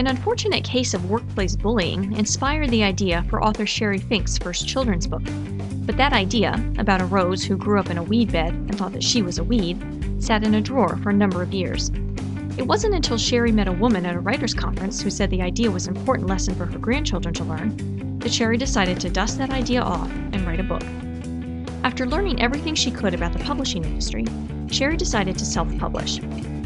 An unfortunate case of workplace bullying inspired the idea for author Sherry Fink's first children's book. But that idea, about a rose who grew up in a weed bed and thought that she was a weed, sat in a drawer for a number of years. It wasn't until Sherry met a woman at a writers' conference who said the idea was an important lesson for her grandchildren to learn that Sherry decided to dust that idea off and write a book. After learning everything she could about the publishing industry, Sherry decided to self publish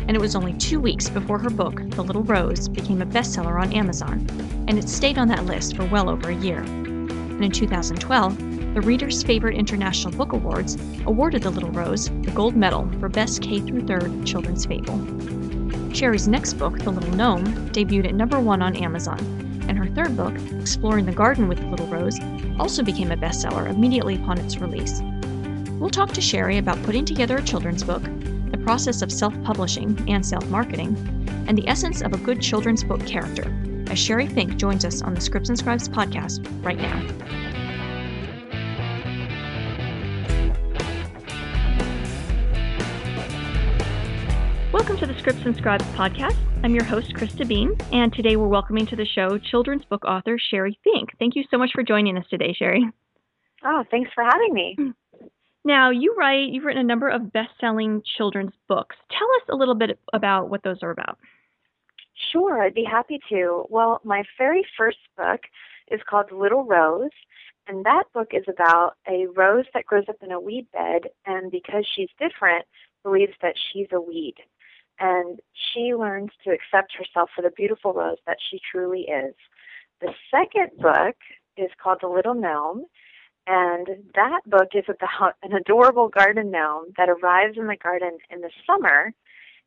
and it was only two weeks before her book, The Little Rose, became a bestseller on Amazon, and it stayed on that list for well over a year. And in 2012, the Reader's Favorite International Book Awards awarded The Little Rose the gold medal for Best K through 3rd Children's Fable. Sherry's next book, The Little Gnome, debuted at number one on Amazon, and her third book, Exploring the Garden with the Little Rose, also became a bestseller immediately upon its release. We'll talk to Sherry about putting together a children's book, the process of self publishing and self marketing, and the essence of a good children's book character, as Sherry Fink joins us on the Scripts and Scribes podcast right now. Welcome to the Scripts and Scribes podcast. I'm your host, Krista Bean, and today we're welcoming to the show children's book author Sherry Fink. Thank you so much for joining us today, Sherry. Oh, thanks for having me. Hmm. Now, you write, you've written a number of best selling children's books. Tell us a little bit about what those are about. Sure, I'd be happy to. Well, my very first book is called Little Rose, and that book is about a rose that grows up in a weed bed, and because she's different, believes that she's a weed. And she learns to accept herself for the beautiful rose that she truly is. The second book is called The Little Gnome, and that book is about an adorable garden gnome that arrives in the garden in the summer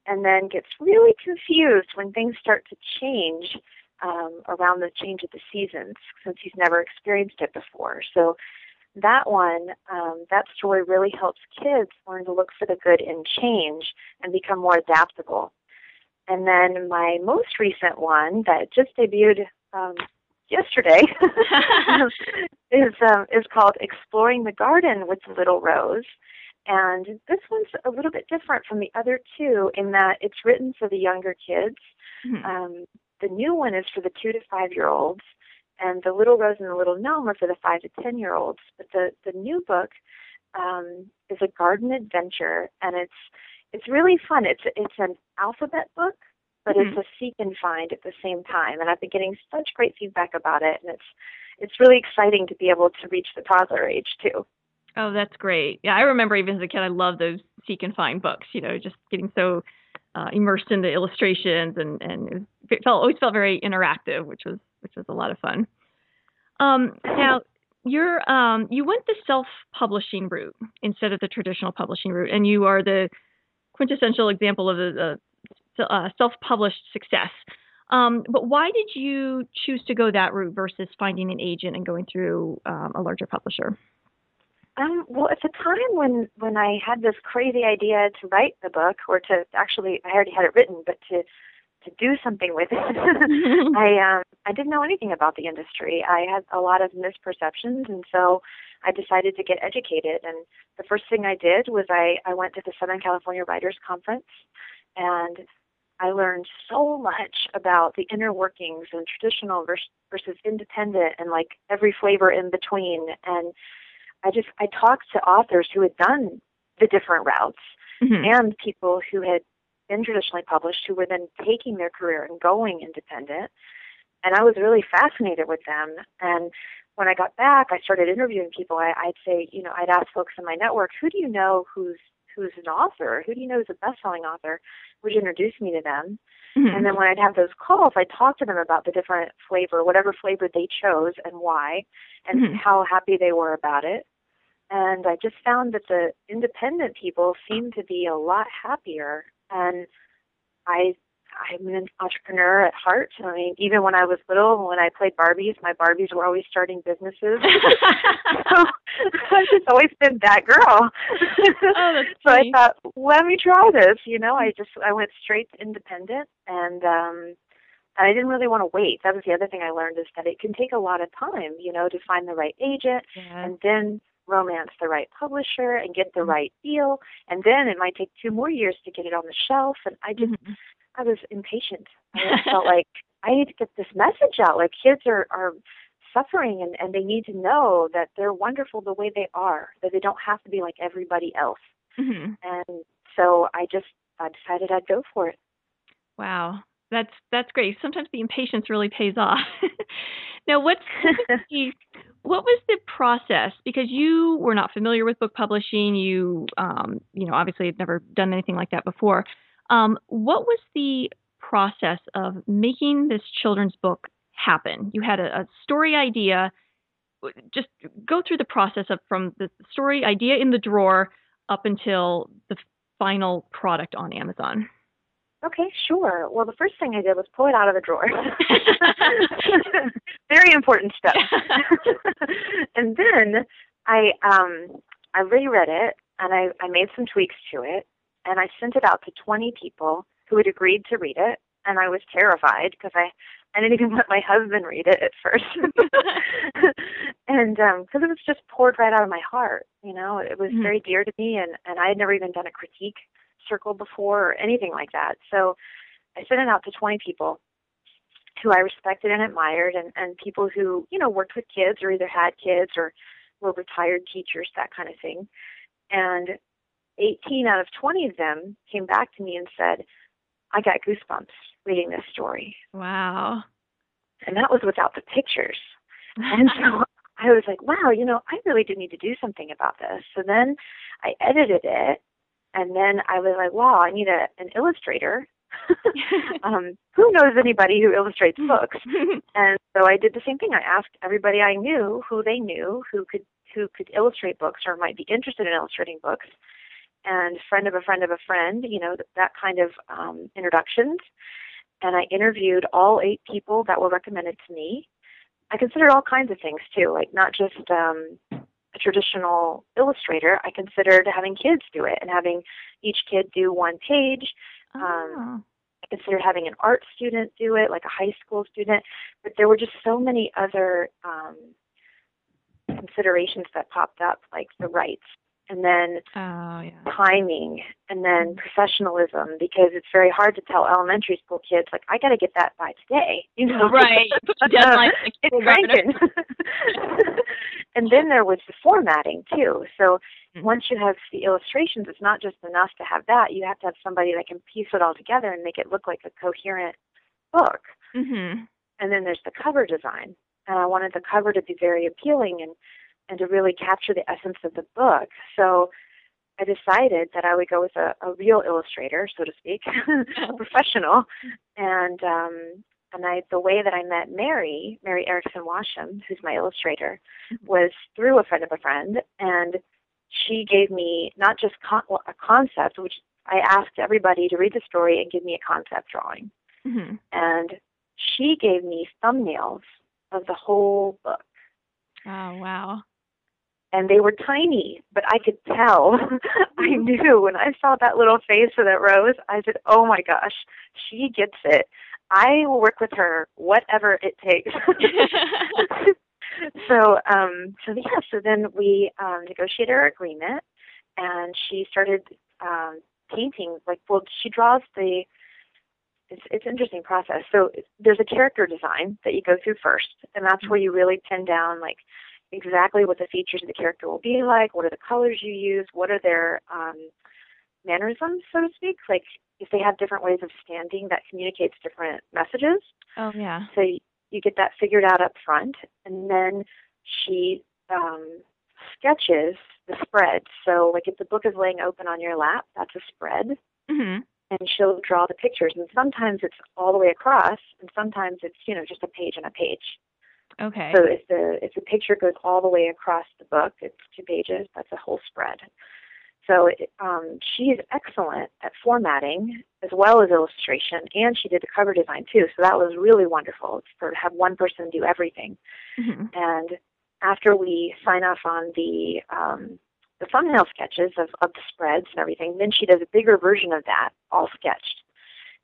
and then gets really confused when things start to change um, around the change of the seasons since he's never experienced it before. So that one, um, that story really helps kids learn to look for the good in change and become more adaptable. And then my most recent one that just debuted um, yesterday is um, is called Exploring the Garden with Little Rose. And this one's a little bit different from the other two in that it's written for the younger kids. Mm-hmm. Um, the new one is for the two to five year olds, and the Little Rose and the Little Gnome are for the five to ten year olds. But the the new book um, is a garden adventure, and it's it's really fun. It's it's an alphabet book, but mm-hmm. it's a seek and find at the same time. And I've been getting such great feedback about it, and it's it's really exciting to be able to reach the toddler age too. Oh, that's great. Yeah, I remember even as a kid, I loved those seek and find books. You know, just getting so uh, immersed in the illustrations, and and it felt always felt very interactive, which was which was a lot of fun. Um, now, you're um, you went the self-publishing route instead of the traditional publishing route, and you are the quintessential example of the, uh, self-published success. Um, but why did you choose to go that route versus finding an agent and going through um, a larger publisher? Um, well, at the time when when I had this crazy idea to write the book, or to actually, I already had it written, but to to do something with it, I um, I didn't know anything about the industry. I had a lot of misperceptions, and so I decided to get educated. And the first thing I did was I I went to the Southern California Writers Conference, and I learned so much about the inner workings and traditional versus independent and like every flavor in between. And I just, I talked to authors who had done the different routes mm-hmm. and people who had been traditionally published who were then taking their career and going independent. And I was really fascinated with them. And when I got back, I started interviewing people. I, I'd say, you know, I'd ask folks in my network, who do you know who's who's an author? Who do you know is a best-selling author? Would you introduce me to them? Mm-hmm. And then when I'd have those calls, I'd talk to them about the different flavor, whatever flavor they chose and why, and mm-hmm. how happy they were about it. And I just found that the independent people seemed to be a lot happier. And I I'm an entrepreneur at heart. I mean, even when I was little, when I played Barbies, my Barbies were always starting businesses. so I've just always been that girl. Oh, that's so I thought, let me try this. You know, I just I went straight to independent, and um, I didn't really want to wait. That was the other thing I learned is that it can take a lot of time. You know, to find the right agent, yeah. and then romance the right publisher and get the mm-hmm. right deal and then it might take two more years to get it on the shelf and i just mm-hmm. I was impatient. I felt like I need to get this message out. Like kids are are suffering and, and they need to know that they're wonderful the way they are, that they don't have to be like everybody else. Mm-hmm. And so I just I decided I'd go for it. Wow. That's that's great. Sometimes the impatience really pays off. now, what's the, what was the process? Because you were not familiar with book publishing. You, um, you know, obviously had never done anything like that before. Um, what was the process of making this children's book happen? You had a, a story idea. Just go through the process of from the story idea in the drawer up until the final product on Amazon. Okay, sure. Well, the first thing I did was pull it out of the drawer. Very important step. and then I um I reread it and I, I made some tweaks to it and I sent it out to 20 people who had agreed to read it and I was terrified because I I didn't even let my husband read it at first. and um because it was just poured right out of my heart, you know, it was mm-hmm. very dear to me and and I had never even done a critique circle before or anything like that. So I sent it out to 20 people who I respected and admired and, and people who, you know, worked with kids or either had kids or were retired teachers, that kind of thing. And 18 out of 20 of them came back to me and said, I got goosebumps reading this story. Wow. And that was without the pictures. and so I was like, wow, you know, I really do need to do something about this. So then I edited it and then I was like, wow, I need a, an illustrator. um, who knows anybody who illustrates books? and so I did the same thing. I asked everybody I knew who they knew who could who could illustrate books or might be interested in illustrating books, and friend of a friend of a friend, you know, that, that kind of um, introductions. And I interviewed all eight people that were recommended to me. I considered all kinds of things too, like not just um, a traditional illustrator, I considered having kids do it and having each kid do one page. Um, oh. I considered having an art student do it, like a high school student, but there were just so many other um, considerations that popped up, like the rights and then oh, yeah. timing and then mm-hmm. professionalism because it's very hard to tell elementary school kids like I got to get that by today you know right deadline it's cranking and then there was the formatting too so mm-hmm. once you have the illustrations it's not just enough to have that you have to have somebody that can piece it all together and make it look like a coherent book mm-hmm. and then there's the cover design and I wanted the cover to be very appealing and and to really capture the essence of the book. So I decided that I would go with a, a real illustrator, so to speak, a professional, and um, and I the way that I met Mary, Mary Erickson Washam, who's my illustrator, mm-hmm. was through a friend of a friend, and she gave me not just con- a concept, which I asked everybody to read the story and give me a concept drawing, mm-hmm. and she gave me thumbnails of the whole book. Oh wow! And they were tiny, but I could tell. I knew when I saw that little face of that rose, I said, "Oh my gosh, she gets it. I will work with her, whatever it takes." so, um, so yeah. So then we um, negotiated our agreement, and she started um, painting. Like, well, she draws the. It's it's an interesting process. So there's a character design that you go through first, and that's where you really pin down like exactly what the features of the character will be like, what are the colors you use, what are their um, mannerisms, so to speak, like if they have different ways of standing that communicates different messages. Oh yeah. So you, you get that figured out up front, and then she um, sketches the spread. So like if the book is laying open on your lap, that's a spread. Mm-hmm. And she'll draw the pictures, and sometimes it's all the way across, and sometimes it's you know just a page and a page. Okay. So if the if the picture goes all the way across the book, it's two pages. That's a whole spread. So um, she is excellent at formatting as well as illustration, and she did the cover design too. So that was really wonderful for have one person do everything. Mm-hmm. And after we sign off on the um, the thumbnail sketches of, of the spreads and everything, then she does a bigger version of that, all sketched.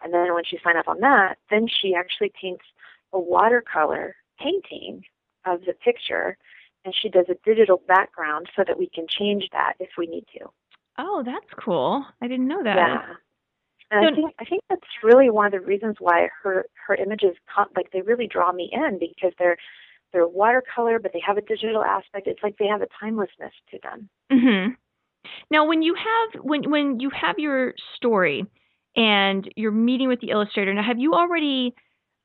And then when she signs off on that, then she actually paints a watercolor painting of the picture and she does a digital background so that we can change that if we need to. Oh, that's cool. I didn't know that. Yeah. And I think I think that's really one of the reasons why her her images like they really draw me in because they're they're watercolor, but they have a digital aspect. It's like they have a timelessness to them. Mhm. Now, when you have when when you have your story and you're meeting with the illustrator, now have you already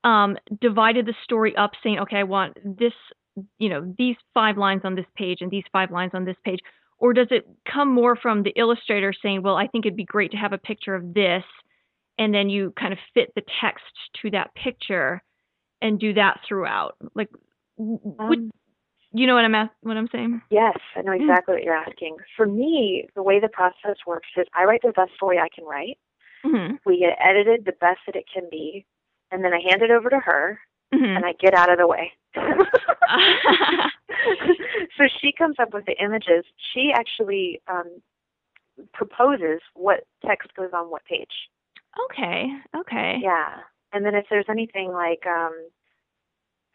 um, divided the story up, saying, okay, I want this, you know, these five lines on this page and these five lines on this page, or does it come more from the illustrator saying, well, I think it'd be great to have a picture of this, and then you kind of fit the text to that picture and do that throughout? Like, um, you know what I'm what I'm saying? Yes, I know exactly what you're asking. For me, the way the process works is I write the best story I can write. Mm-hmm. We get edited the best that it can be, and then I hand it over to her, mm-hmm. and I get out of the way. so she comes up with the images. She actually um, proposes what text goes on what page. Okay. Okay. Yeah. And then if there's anything like um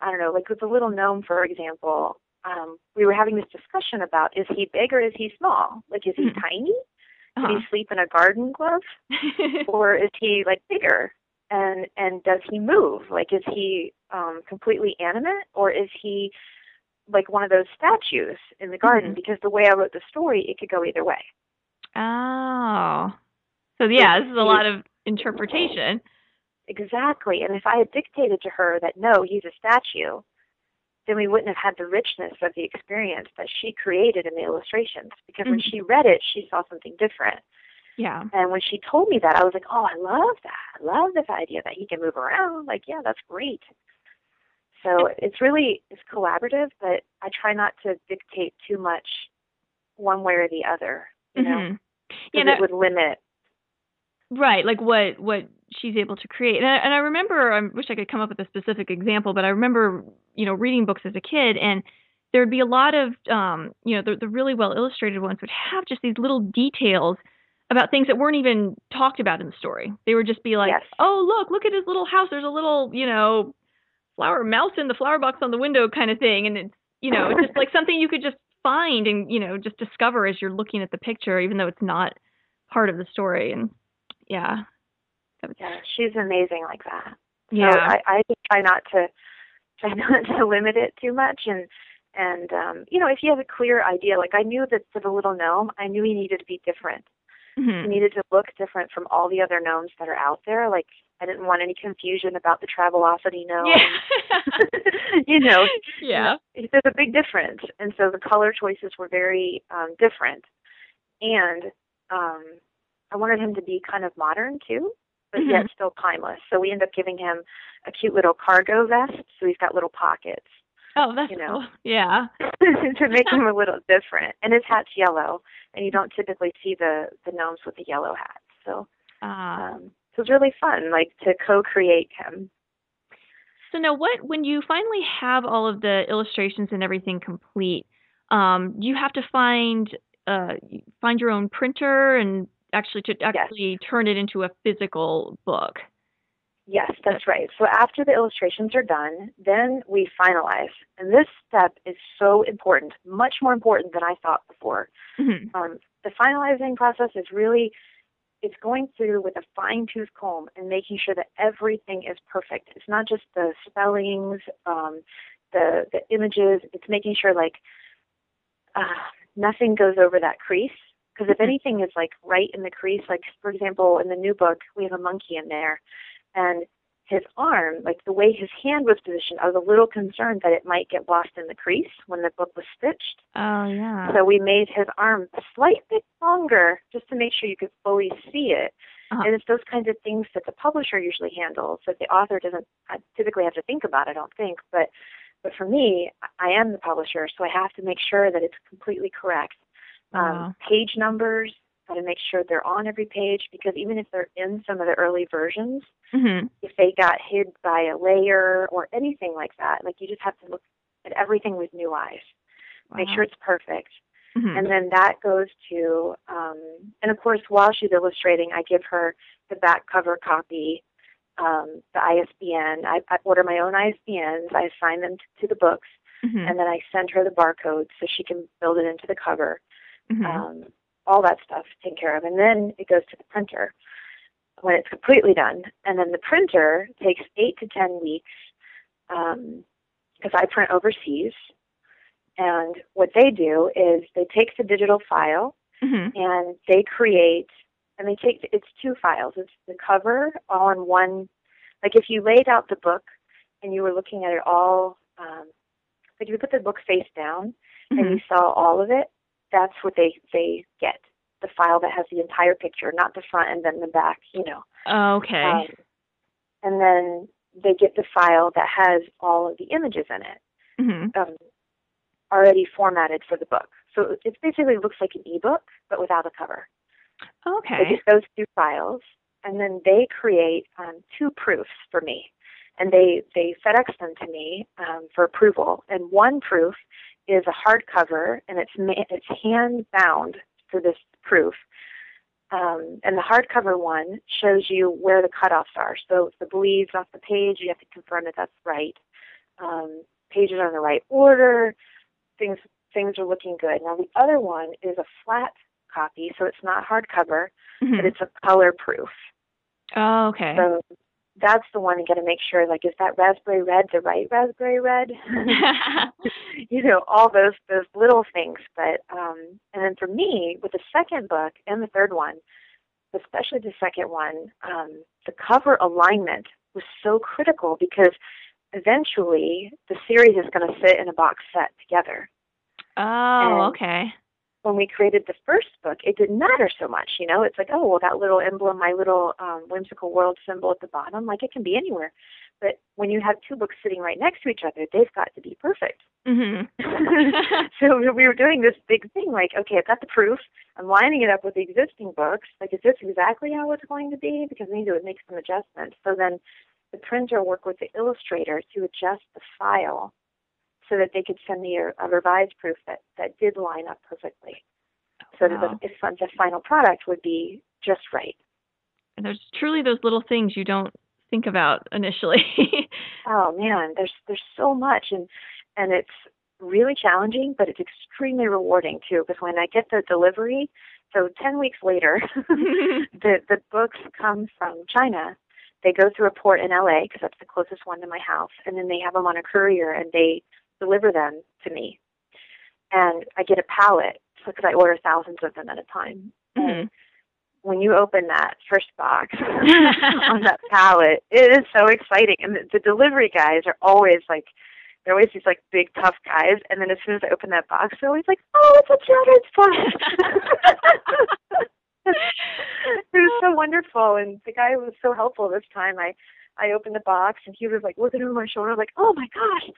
I don't know, like with the little gnome for example, um, we were having this discussion about is he big or is he small? Like is he mm-hmm. tiny? uh-huh. he sleep in a garden glove? or is he like bigger? And and does he move? Like is he um completely animate or is he like one of those statues in the garden? Mm-hmm. Because the way I wrote the story, it could go either way. Oh. So yeah, this is a lot of interpretation. Exactly. And if I had dictated to her that no, he's a statue, then we wouldn't have had the richness of the experience that she created in the illustrations. Because mm-hmm. when she read it, she saw something different. Yeah. And when she told me that, I was like, oh, I love that. I love this idea that he can move around. Like, yeah, that's great. So it's really it's collaborative, but I try not to dictate too much one way or the other. You mm-hmm. know, yeah, it would limit. Right, like what what she's able to create. And I, and I remember, I wish I could come up with a specific example, but I remember, you know, reading books as a kid and there would be a lot of, um, you know, the, the really well illustrated ones would have just these little details about things that weren't even talked about in the story. They would just be like, yes. oh, look, look at his little house. There's a little, you know, flower mouse in the flower box on the window kind of thing. And it's, you know, it's just like something you could just find and, you know, just discover as you're looking at the picture, even though it's not part of the story. And yeah, yeah, she's amazing like that. Yeah, so I, I just try not to try not to limit it too much, and and um, you know, if you have a clear idea, like I knew that for the little gnome, I knew he needed to be different. Mm-hmm. Needed to look different from all the other gnomes that are out there. Like I didn't want any confusion about the Travelocity gnome. Yeah. you know, yeah, there's a big difference, and so the color choices were very um, different, and um, I wanted him to be kind of modern too but mm-hmm. yet still timeless. So we end up giving him a cute little cargo vest, so he's got little pockets. Oh, that's you know, cool. yeah. to make him a little different, and his hat's yellow, and you don't typically see the the gnomes with the yellow hats. So, uh, um, so it's really fun, like to co-create him. So now, what when you finally have all of the illustrations and everything complete, um, you have to find uh, find your own printer and actually to actually yes. turn it into a physical book. Yes, that's right. So after the illustrations are done, then we finalize. And this step is so important, much more important than I thought before. Mm-hmm. Um, the finalizing process is really it's going through with a fine tooth comb and making sure that everything is perfect. It's not just the spellings, um, the the images. It's making sure like uh, nothing goes over that crease because if mm-hmm. anything is like right in the crease, like for example, in the new book, we have a monkey in there, and his arm, like the way his hand was positioned, I was a little concerned that it might get lost in the crease when the book was stitched. Oh yeah. So we made his arm a slight bit longer just to make sure you could fully see it. Uh-huh. And it's those kinds of things that the publisher usually handles that the author doesn't typically have to think about, I don't think. But but for me, I am the publisher, so I have to make sure that it's completely correct um, page numbers. Got to make sure they're on every page because even if they're in some of the early versions, mm-hmm. if they got hid by a layer or anything like that, like you just have to look at everything with new eyes. Wow. Make sure it's perfect. Mm-hmm. And then that goes to, um, and of course, while she's illustrating, I give her the back cover copy, um, the ISBN. I, I order my own ISBNs. I assign them to, to the books, mm-hmm. and then I send her the barcode so she can build it into the cover mm-hmm. um, all that stuff taken care of, and then it goes to the printer. when it's completely done. And then the printer takes eight to ten weeks because um, I print overseas. And what they do is they take the digital file mm-hmm. and they create, and they take, it's two files. It's the cover all in one, like if you laid out the book and you were looking at it all, um, like if you put the book face down mm-hmm. and you saw all of it, that's what they, they get the file that has the entire picture, not the front and then the back, you know. Okay. Um, and then they get the file that has all of the images in it, mm-hmm. um, already formatted for the book. So it basically looks like an ebook, but without a cover. Okay. They get those two files, and then they create um, two proofs for me, and they they FedEx them to me um, for approval. And one proof is a hardcover, and it's ma- it's hand bound for this proof. Um, and the hardcover one shows you where the cutoffs are. So if the bleeds off the page, you have to confirm that that's right. Um, pages are in the right order. Things things are looking good. Now the other one is a flat copy, so it's not hardcover, mm-hmm. but it's a color proof. Oh, okay. So that's the one you got to make sure like is that raspberry red the right raspberry red? You know all those those little things but um and then for me with the second book and the third one especially the second one um the cover alignment was so critical because eventually the series is going to sit in a box set together. Oh and okay when we created the first book, it didn't matter so much. You know, it's like, oh, well, that little emblem, my little um, whimsical world symbol at the bottom, like it can be anywhere. But when you have two books sitting right next to each other, they've got to be perfect. Mm-hmm. so we were doing this big thing, like, okay, I've got the proof. I'm lining it up with the existing books. Like, is this exactly how it's going to be? Because we need to make some adjustments. So then the printer worked with the illustrator to adjust the file so that they could send me a, a revised proof that, that did line up perfectly. Oh, so wow. that the, the final product would be just right. And there's truly those little things you don't think about initially. oh man, there's there's so much and and it's really challenging, but it's extremely rewarding too. Because when I get the delivery, so ten weeks later, the the books come from China. They go through a port in LA because that's the closest one to my house, and then they have them on a courier and they deliver them to me. And I get a pallet because I order thousands of them at a time. Mm-hmm. when you open that first box on that pallet, it is so exciting. And the, the delivery guys are always like, they're always these like big tough guys. And then as soon as I open that box, they're always like, "Oh, it's a children's book." it was so wonderful, and the guy was so helpful this time. I I opened the box, and he was like looking over my shoulder, like, "Oh my gosh!"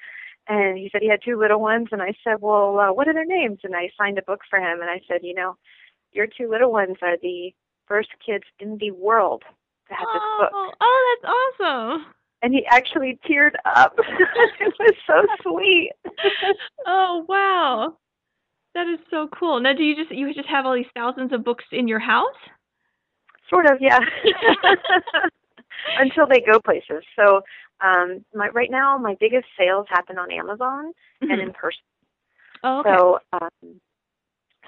And he said he had two little ones. And i said well uh, what are their names? And i signed a book for him. And i said you know your two little ones are the first kids in the world to have this book. Oh, oh that's awesome. And he actually teared up. It was so sweet. Oh wow. That is so cool. Now do you just you just have all these thousands of books in your house? Sort of yeah. Until they go places. So um, my, right now, my biggest sales happen on Amazon mm-hmm. and in person. Oh, okay. So, um,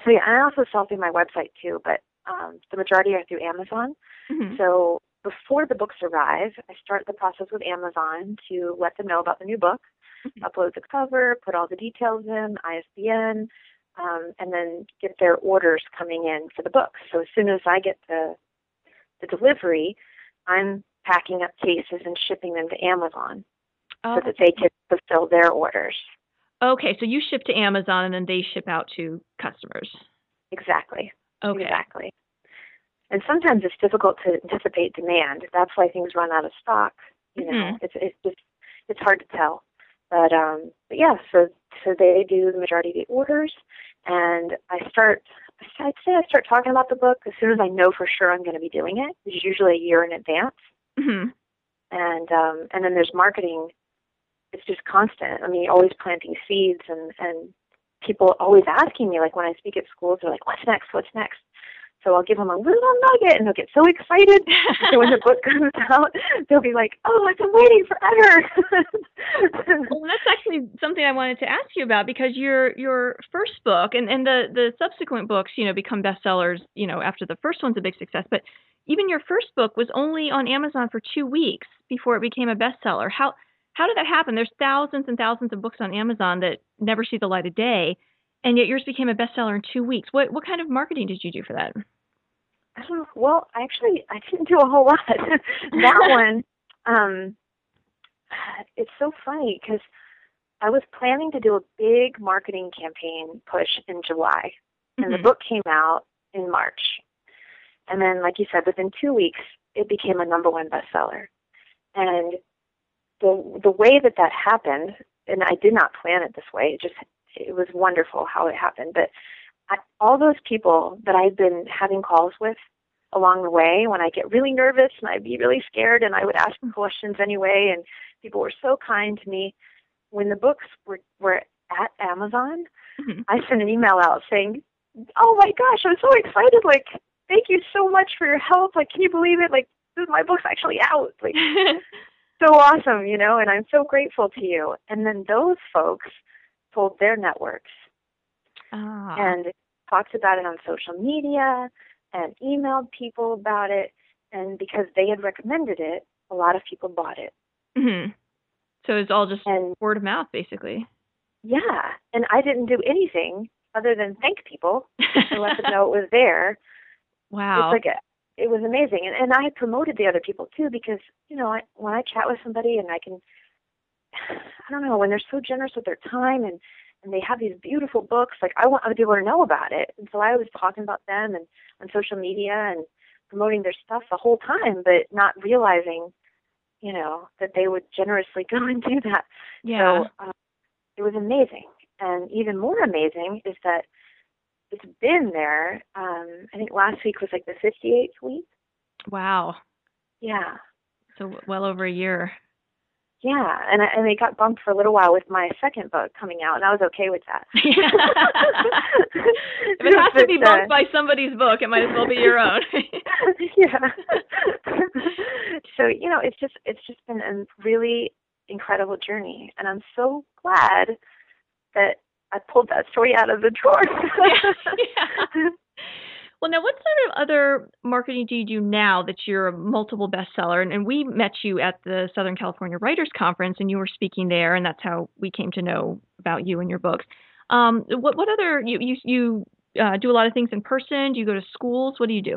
so yeah, I also sell through my website too, but um, the majority are through Amazon. Mm-hmm. So before the books arrive, I start the process with Amazon to let them know about the new book, mm-hmm. upload the cover, put all the details in, ISBN, um, and then get their orders coming in for the books. So as soon as I get the the delivery, I'm packing up cases and shipping them to Amazon oh, so that they can fulfill their orders. Okay, so you ship to Amazon and then they ship out to customers. Exactly. Okay. Exactly. And sometimes it's difficult to anticipate demand. That's why things run out of stock. You know, mm-hmm. it's it's just it's hard to tell. But um, but yeah, so so they do the majority of the orders, and I start. I'd say I start talking about the book as soon as I know for sure I'm going to be doing it, which is usually a year in advance. Mm-hmm. And um, and then there's marketing. It's just constant. I mean, always planting seeds, and and people always asking me like when I speak at schools, they're like, "What's next? What's next?" So I'll give them a little nugget and they'll get so excited. so when the book comes out, they'll be like, oh, I've been waiting forever. well, that's actually something I wanted to ask you about because your your first book and, and the, the subsequent books, you know, become bestsellers, you know, after the first one's a big success. But even your first book was only on Amazon for two weeks before it became a bestseller. How how did that happen? There's thousands and thousands of books on Amazon that never see the light of day, and yet yours became a bestseller in two weeks. What what kind of marketing did you do for that? Uh, well, actually, I didn't do a whole lot. that one, um, it's so funny because I was planning to do a big marketing campaign push in July, and mm-hmm. the book came out in March. And then, like you said, within two weeks, it became a number one bestseller. And the the way that that happened, and I did not plan it this way. It just it was wonderful how it happened. But I, all those people that I've been having calls with along the way, when I get really nervous and I'd be really scared, and I would ask them questions anyway, and people were so kind to me. When the books were were at Amazon, mm-hmm. I sent an email out saying, "Oh my gosh, I'm so excited! Like, thank you so much for your help! Like, can you believe it? Like, my book's actually out! Like, so awesome, you know, and I'm so grateful to you. And then those folks told their networks ah. and talked about it on social media and emailed people about it. And because they had recommended it, a lot of people bought it. Mm-hmm. So it's all just and, word of mouth, basically. Yeah, and I didn't do anything other than thank people and let them know it was there. Wow. It's like a, it was amazing and and I promoted the other people too because you know I, when I chat with somebody and I can I don't know when they're so generous with their time and and they have these beautiful books like I want other people to know about it and so I was talking about them and on social media and promoting their stuff the whole time but not realizing you know that they would generously go and do that yeah so um, it was amazing and even more amazing is that it's been there. Um, I think last week was like the 58th week. Wow. Yeah. So well over a year. Yeah, and I, and they got bumped for a little while with my second book coming out, and I was okay with that. if it has to be bumped uh, by somebody's book, it might as well be your own. yeah. so you know, it's just it's just been a really incredible journey, and I'm so glad that I pulled that story out of the drawer. yeah. Well, now, what sort of other marketing do you do now that you're a multiple bestseller? And, and we met you at the Southern California Writers Conference, and you were speaking there, and that's how we came to know about you and your books. Um, what what other you you you uh, do a lot of things in person? Do you go to schools? What do you do?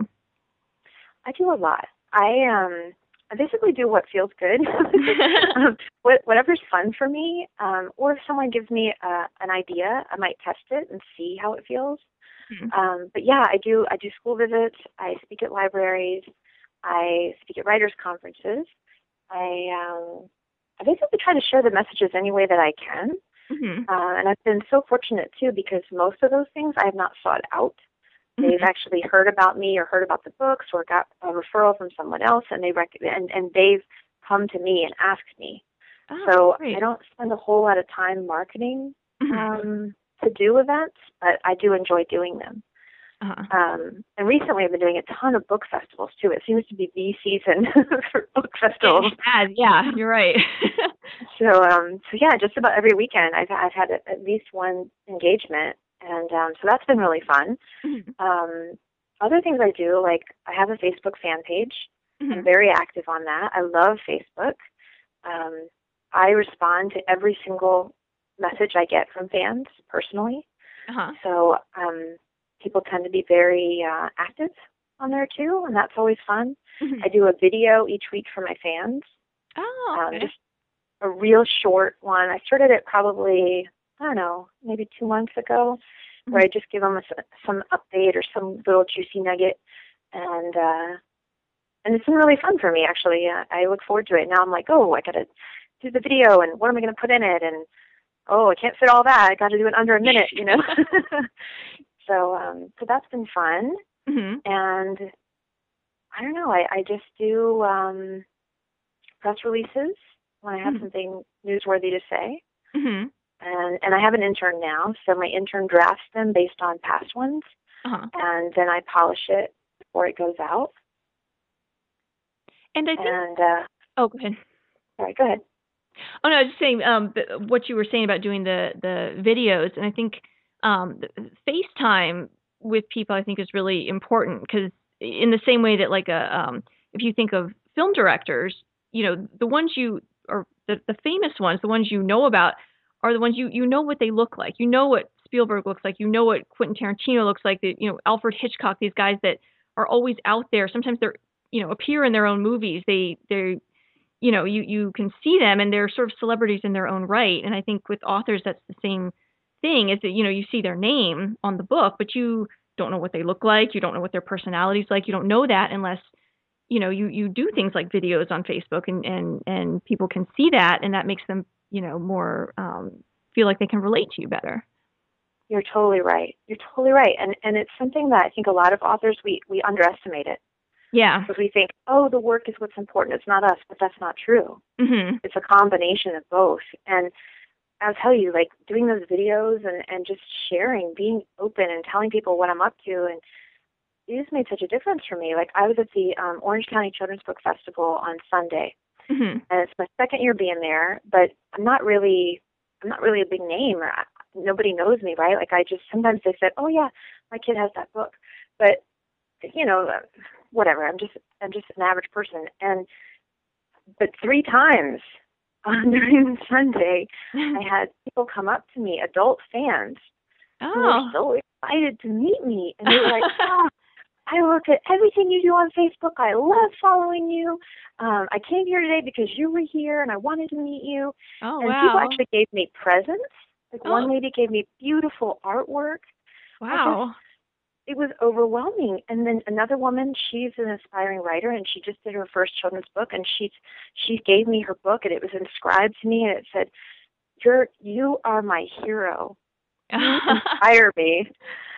I do a lot. I um I basically do what feels good, um, what, whatever's fun for me. Um, or if someone gives me uh, an idea, I might test it and see how it feels. Mm-hmm. Um, but yeah, I do. I do school visits. I speak at libraries. I speak at writers' conferences. I um, I basically try to share the messages any way that I can. Mm-hmm. Uh, and I've been so fortunate too because most of those things I have not sought out. They've mm-hmm. actually heard about me or heard about the books or got a referral from someone else, and they rec- and and they've come to me and asked me. Oh, so great. I don't spend a whole lot of time marketing mm-hmm. um, to do events, but I do enjoy doing them. Uh-huh. Um, and recently, I've been doing a ton of book festivals too. It seems to be the season for book festivals. yeah, you're right. so, um, so yeah, just about every weekend, I've I've had at least one engagement, and um, so that's been really fun. Mm-hmm. Um, other things I do, like I have a Facebook fan page. Mm-hmm. I'm very active on that. I love Facebook. Um, I respond to every single message I get from fans personally. Uh-huh. So um, people tend to be very uh, active on there too, and that's always fun. Mm-hmm. I do a video each week for my fans. Oh, okay. um, just a real short one. I started it probably I don't know, maybe two months ago, mm-hmm. where I just give them a, some update or some little juicy nugget, and uh, and it's been really fun for me actually. Uh, I look forward to it. Now I'm like, oh, I gotta do the video, and what am I gonna put in it, and oh, I can't fit all that. I got to do it under a minute, you know. so um, so that's been fun, mm-hmm. and I don't know. I I just do um, press releases when I have mm-hmm. something newsworthy to say. Mm-hmm and and I have an intern now, so my intern drafts them based on past ones. Uh-huh. and then I polish it before it goes out. And I think. And uh, oh, go ahead. sorry, go ahead. Oh no, I was just saying um, what you were saying about doing the the videos, and I think um, FaceTime with people I think is really important because in the same way that like a um, if you think of film directors, you know the ones you or the, the famous ones, the ones you know about are the ones you you know what they look like. You know what Spielberg looks like. You know what Quentin Tarantino looks like. The, you know Alfred Hitchcock. These guys that are always out there. Sometimes they're you know appear in their own movies. They they you know you you can see them and they're sort of celebrities in their own right. And I think with authors that's the same thing. Is that you know you see their name on the book, but you don't know what they look like. You don't know what their personality's like. You don't know that unless you know you you do things like videos on Facebook and and and people can see that and that makes them you know more um, feel like they can relate to you better. You're totally right. You're totally right. And and it's something that I think a lot of authors we we underestimate it Yeah. because we think, oh, the work is what's important. It's not us, but that's not true. Mhm. It's a combination of both. And I'll tell you, like doing those videos and and just sharing, being open and telling people what I'm up to, and it just made such a difference for me. Like I was at the um, Orange County Children's Book Festival on Sunday, Mhm. and it's my second year being there, but I'm not really I'm not really a big name or I, nobody knows me, right? Like I just sometimes they said, "Oh yeah, my kid has that book." But you know, whatever. I'm just I'm just an average person and but three times on during Sunday, I had people come up to me, adult fans, who were oh. so excited to meet me and they were like, "Oh, I look at everything you do on Facebook. I love following you. Um, I came here today because you were here and I wanted to meet you. Oh and wow. people actually gave me presents. Like Oh. one lady gave me beautiful artwork. wow. It was overwhelming. And then another woman, she's an aspiring writer and she just did her first children's book and she she gave me her book and it was inscribed to me and it said, You're you are my hero. You inspire me.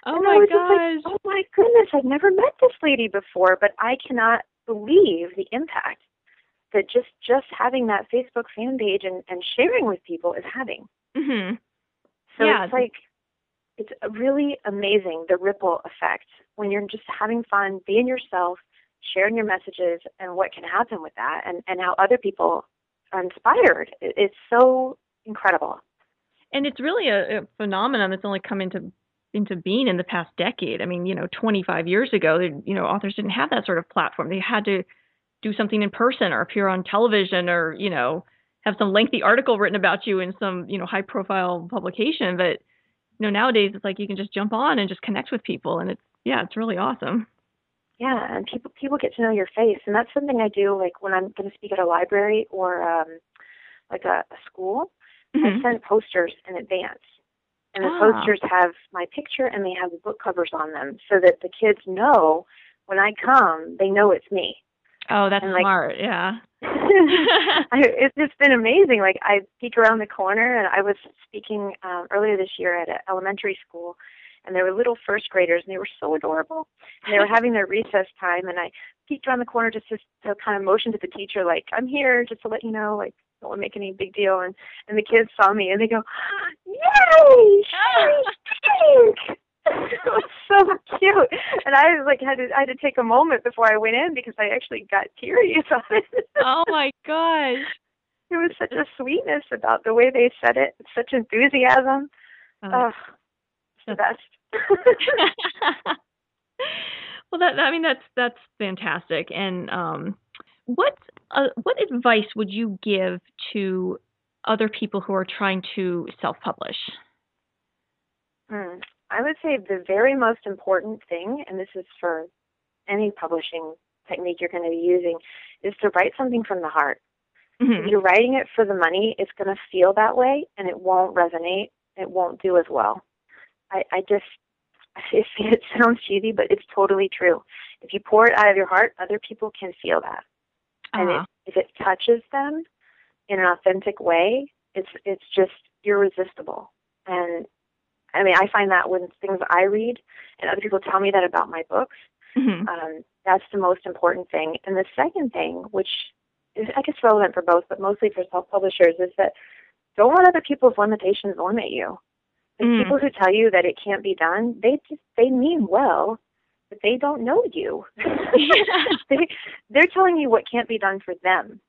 oh and I my was just like, gosh. oh my goodness, I've never met this lady before, but I cannot believe the impact that just just having that Facebook fan page and, and sharing with people is having. Mhm. So Yeah. it's like it's really amazing the ripple effect when you're just having fun, being yourself, sharing your messages and what can happen with that and, and how other people are inspired. It's so incredible. and it's really a, a phenomenon that's only come into into being in the past decade. I mean, you know, 25 years ago, you know, authors didn't have that sort of platform. They had to do something in person or appear on television or, you know, have some lengthy article written about you in some, you know, high profile publication. But, you know, nowadays it's like you can just jump on and just connect with people and it's yeah, it's really awesome. Yeah, and people people get to know your face, and that's something I do. Like when I'm going to speak at a library or um, like a, a school, I Mhm. send posters in advance, and the Ah. posters have my picture and they have the book covers on them, so that the kids know when I come, they know it's me. Oh, that's And, like- smart. Yeah. I, it's just been amazing. Like I peek around the corner, and I was speaking um, earlier this year at an elementary school, and there were little first graders, and they were so adorable. And they were having their recess time, and I peeked around the corner just to, to kind of motion to the teacher, like I'm here, just to let you know, like don't want to make any big deal. And and the kids saw me, and they go, "Yay, Sherry Fink!" it was so cute, and I was like had to I had to take a moment before I went in because I actually got teary about it. oh my gosh. there was such a sweetness about the way they said it, such enthusiasm. Oh, Oh, it's the best. well, that I mean that's that's fantastic. And um, what uh, what advice would you give to other people who are trying to self-publish? Hmm. I would say the very most important thing, and this is for any publishing technique you're going to be using, is to write something from the heart. If Mhm. you're writing it for the money, it's going to feel that way, and it won't resonate. It won't do as well. I, I just, it, it sounds cheesy, but it's totally true. If you pour it out of your heart, other people can feel that. and Ah, it, if it touches them in an authentic way, it's it's just irresistible. And I mean, I find that when things I read and other people tell me that about my books, mhm. um, that's the most important thing. And the second thing, which is I guess relevant for both, but mostly for self-publishers, is that don't let other people's limitations limit you. The Mm. people who tell you that it can't be done, they just they mean well, but they don't know you. they, they're telling you what can't be done for them.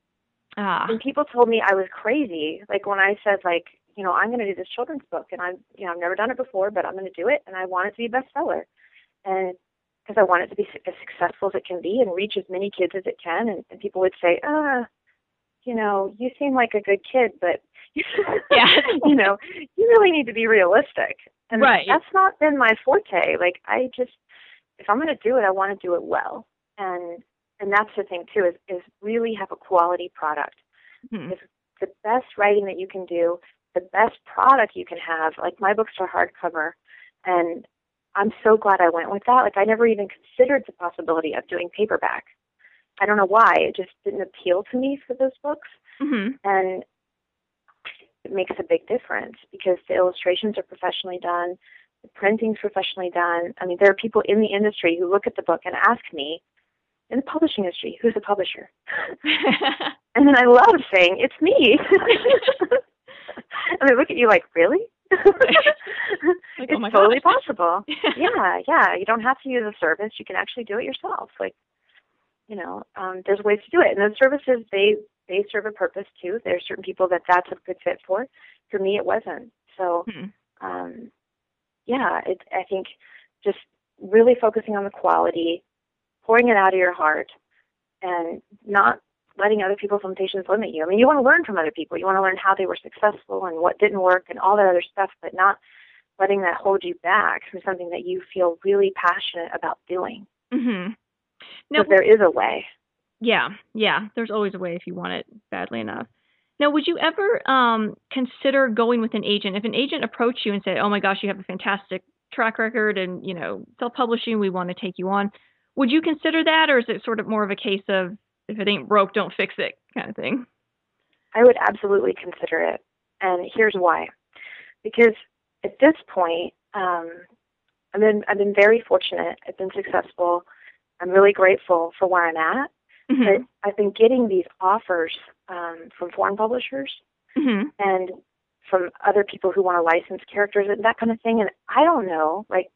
ah. And people told me I was crazy. Like when I said like, you know, I'm going to do this children's book, and I'm, you know, I've never done it before, but I'm going to do it, and I want it to be a bestseller, and because I want it to be as successful as it can be and reach as many kids as it can. And, and people would say, ah, you know, you seem like a good kid, but Yeah. you know, you really need to be realistic. And Right. that's not been my forte. Like I just if I'm gonna do it, I want to do it well. And and that's the thing too, is is really have a quality product. Mhm. It's the best writing that you can do, the best product you can have. Like my books are hardcover and I'm so glad I went with that. Like I never even considered the possibility of doing paperback. I don't know why. It just didn't appeal to me for those books Mhm. and it makes a big difference because the illustrations are professionally done, the printing's professionally done. I mean, there are people in the industry who look at the book and ask me, in the publishing industry, who's the publisher? And then I love saying, it's me. and they look at you like, really? Like, it's oh totally gosh. possible. yeah, yeah. You don't have to use a service. You can actually do it yourself. Like, you know, um, there's ways to do it. And those services, they they serve a purpose too. There are certain people that that's a good fit for. For me, it wasn't. So, Mhm. um, yeah, it, I think just really focusing on the quality, pouring it out of your heart, and not letting other people's limitations limit you. I mean, you want to learn from other people. You want to learn how they were successful and what didn't work and all that other stuff, but not letting that hold you back from something that you feel really passionate about doing. Mm-hmm. Because there is a way. Yeah, yeah. There's always a way if you want it badly enough. Now, would you ever um, consider going with an agent? If an agent approached you and said, "Oh my gosh, you have a fantastic track record, and you know, self-publishing, we want to take you on," would you consider that, or is it sort of more of a case of if it ain't broke, don't fix it kind of thing? I would absolutely consider it. And here's why. Because at this point, um, I've been I've been very fortunate. I've been successful. I'm really grateful for where I'm at. But Mhm. I've been getting these offers um, from foreign publishers Mhm. and from other people who want to license characters and that kind of thing. And I don't know, like,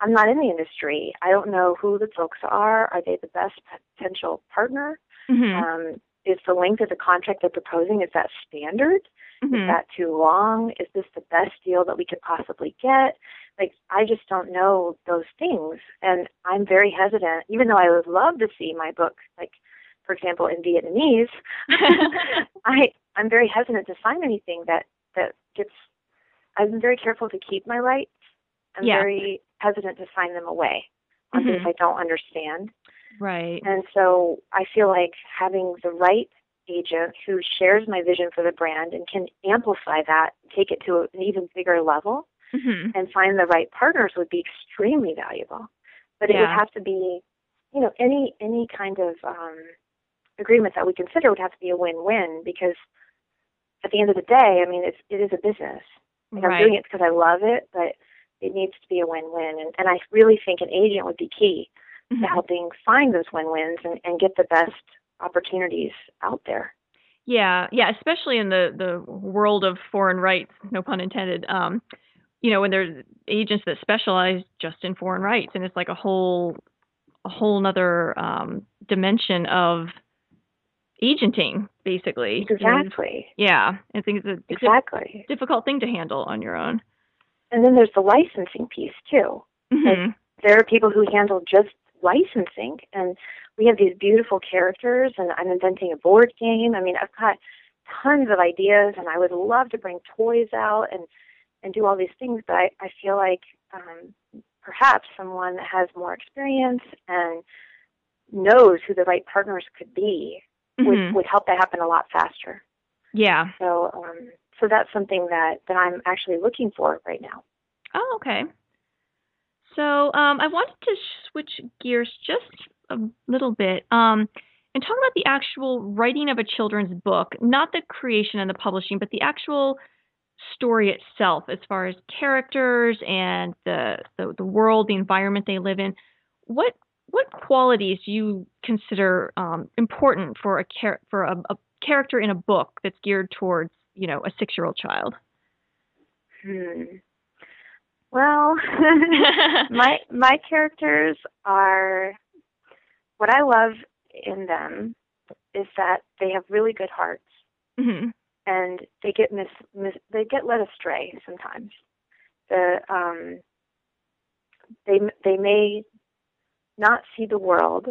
I'm not in the industry. I don't know who the folks are. Are they the best potential partner? Mhm. Um, is the length of the contract they're proposing is that standard? Is Mhm. that too long? Is this the best deal that we could possibly get? Like, I just don't know those things. And I'm very hesitant, even though I would love to see my book, like, for example, in Vietnamese, I, I'm very hesitant to sign anything that, that gets, I'm very careful to keep my rights. I'm Yeah. very hesitant to sign them away on things Mhm. I don't understand. Right. And so I feel like having the right agent who shares my vision for the brand and can amplify that, take it to an even bigger level, Mhm. and find the right partners would be extremely valuable. But it would have to be, you know, any any kind of um, agreement that we consider would have to be a win-win because at the end of the day, I mean, it's it is a business. Like I'm doing it because I love it, but it needs to be a win-win. And, and I really think an agent would be key to Mhm. helping find those win-wins and, and get the best opportunities out there. Yeah, yeah, especially in the the world of foreign rights, no pun intended. Um, you know, when there's agents that specialize just in foreign rights, and it's like a whole a whole nother um, dimension of agenting, basically. You know, Exactly. yeah, I think it's a, it's a Exactly. difficult thing to handle on your own. And then there's the licensing piece too. Mhm. There are people who handle just licensing and we have these beautiful characters and I'm inventing a board game. I mean, I've got tons of ideas and I would love to bring toys out and and do all these things, but I, I feel like um, perhaps someone that has more experience and knows who the right partners could be Mhm. would, would help that happen a lot faster. Yeah. So um, so that's something that, that I'm actually looking for right now. Oh, okay. So um, I wanted to switch gears just a little bit um, and talk about the actual writing of a children's book, not the creation and the publishing, but the actual story itself, as far as characters and the the, the world, the environment they live in. What what qualities do you consider um, important for a char- for a, a character in a book that's geared towards you know a six year old child? Hmm. Well, my my characters are what I love in them is that they have really good hearts, hmm and they get mis, mis they get led astray sometimes. The um, they they may not see the world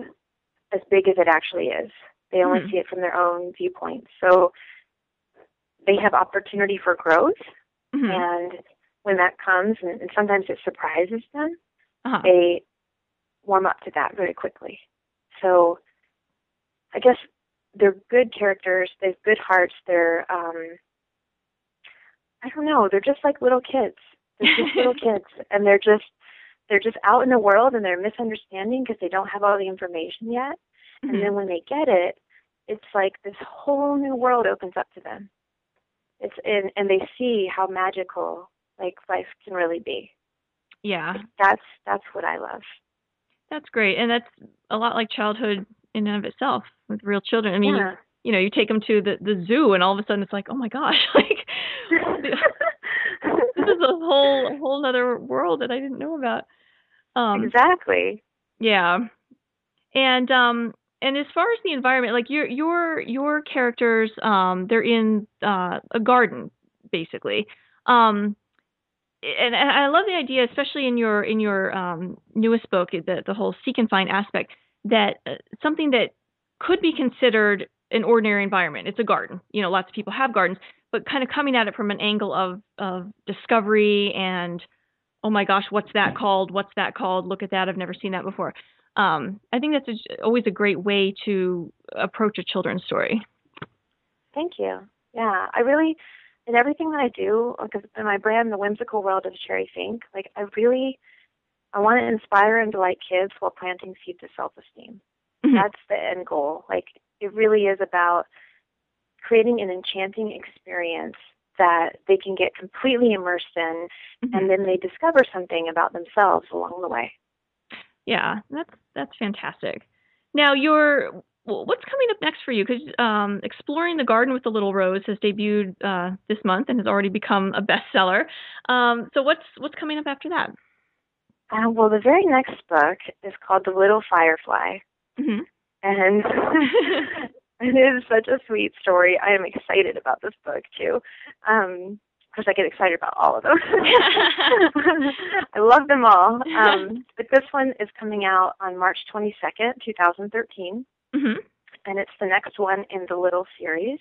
as big as it actually is. They only Mhm. see it from their own viewpoint. So they have opportunity for growth, hmm and when that comes, and, and sometimes it surprises them, Uh-huh. they warm up to that very quickly. So I guess they're good characters. They have good hearts. They're um I don't know. They're just like little kids. They're just little kids, and they're just they're just out in the world and they're misunderstanding because they don't have all the information yet. Mhm. And then when they get it, it's like this whole new world opens up to them. It's and and they see how magical like life can really be. Yeah, That's that's what I love. that's great, and that's a lot like childhood in and of itself with real children. I mean, yeah. you, you know, you take them to the the zoo, and all of a sudden it's like, oh my gosh, like this is a whole a whole other world that I didn't know about. Um, exactly. Yeah. And um and as far as the environment, like your your your characters, um, they're in uh a garden, basically. Um and, and I love the idea, especially in your in your um newest book, the the whole seek and find aspect, that uh, something that could be considered an ordinary environment. It's a garden. You know, lots of people have gardens, but kind of coming at it from an angle of of discovery and oh my gosh, what's that called? What's that called? Look at that. I've never seen that before. Um, I think that's a, always a great way to approach a children's story. Thank you. Yeah, I really, in everything that I do, because in my brand, the whimsical world of Sherry Fink, like I really, I want to inspire and delight kids while planting seeds of self-esteem. Mhm. That's the end goal. Like it really is about creating an enchanting experience that they can get completely immersed in, Mhm. and then they discover something about themselves along the way. Yeah, that's that's fantastic. Now, your what's coming up next for you? Because um, exploring the garden with the little rose has debuted uh, this month and has already become a bestseller. Um, so what's what's coming up after that? Uh, well, the very next book is called The Little Firefly. hmm and it is such a sweet story. I am excited about this book too. Um, course, I get excited about all of them. I love them all. Um, but this one is coming out on March 22nd, 2013, hmm and it's the next one in the Little series.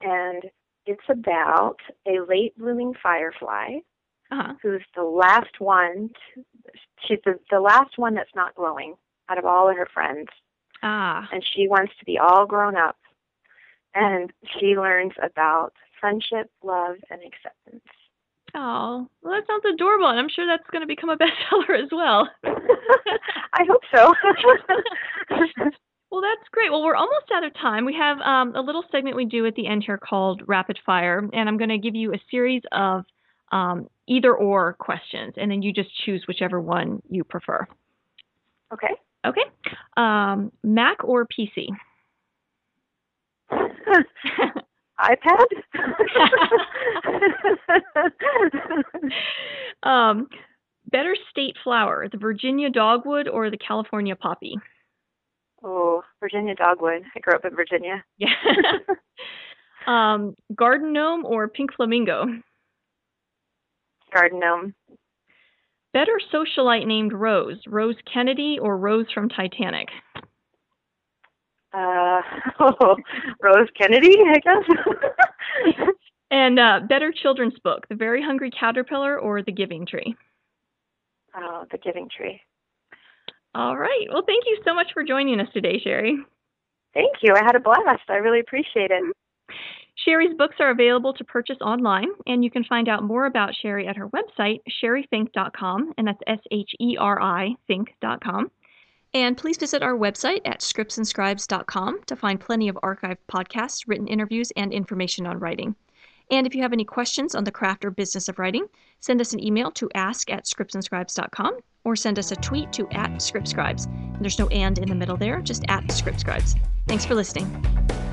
And it's about a late blooming firefly Uh-huh. who's the last one. To, she's the, the last one that's not glowing out of all of her friends Ah. and she wants to be all grown up. And she learns about friendship, love, and acceptance. Oh, well, that sounds adorable, and I'm sure that's going to become a bestseller as well. I hope so. Well, that's great. Well, we're almost out of time. We have um, a little segment we do at the end here called Rapid Fire, and I'm going to give you a series of um, either or questions, and then you just choose whichever one you prefer. okay. Okay? Um, Mac or PC? iPad? um, better state flower, the Virginia dogwood or the California poppy? oh, Virginia dogwood. I grew up in Virginia. Yeah. um, garden gnome or pink flamingo? Garden gnome. Better socialite named Rose, Rose Kennedy or Rose from Titanic? Uh, oh, Rose Kennedy, I guess. And uh, better children's book, The Very Hungry Caterpillar or The Giving Tree? oh, the Giving Tree. All right. Well, thank you so much for joining us today, Sherry. Thank you. I had a blast. I really appreciate it. Sherry's books are available to purchase online, and you can find out more about Sherry at her website, sherryfink.com, and that's S H E R I Fink.com. And please visit our website at scriptsandscribes.com to find plenty of archived podcasts, written interviews, and information on writing. And if you have any questions on the craft or business of writing, send us an email to ask at scriptsandscribes.com or send us a tweet to at scriptscribes. There's no and in the middle there, just at scriptscribes. Thanks for listening.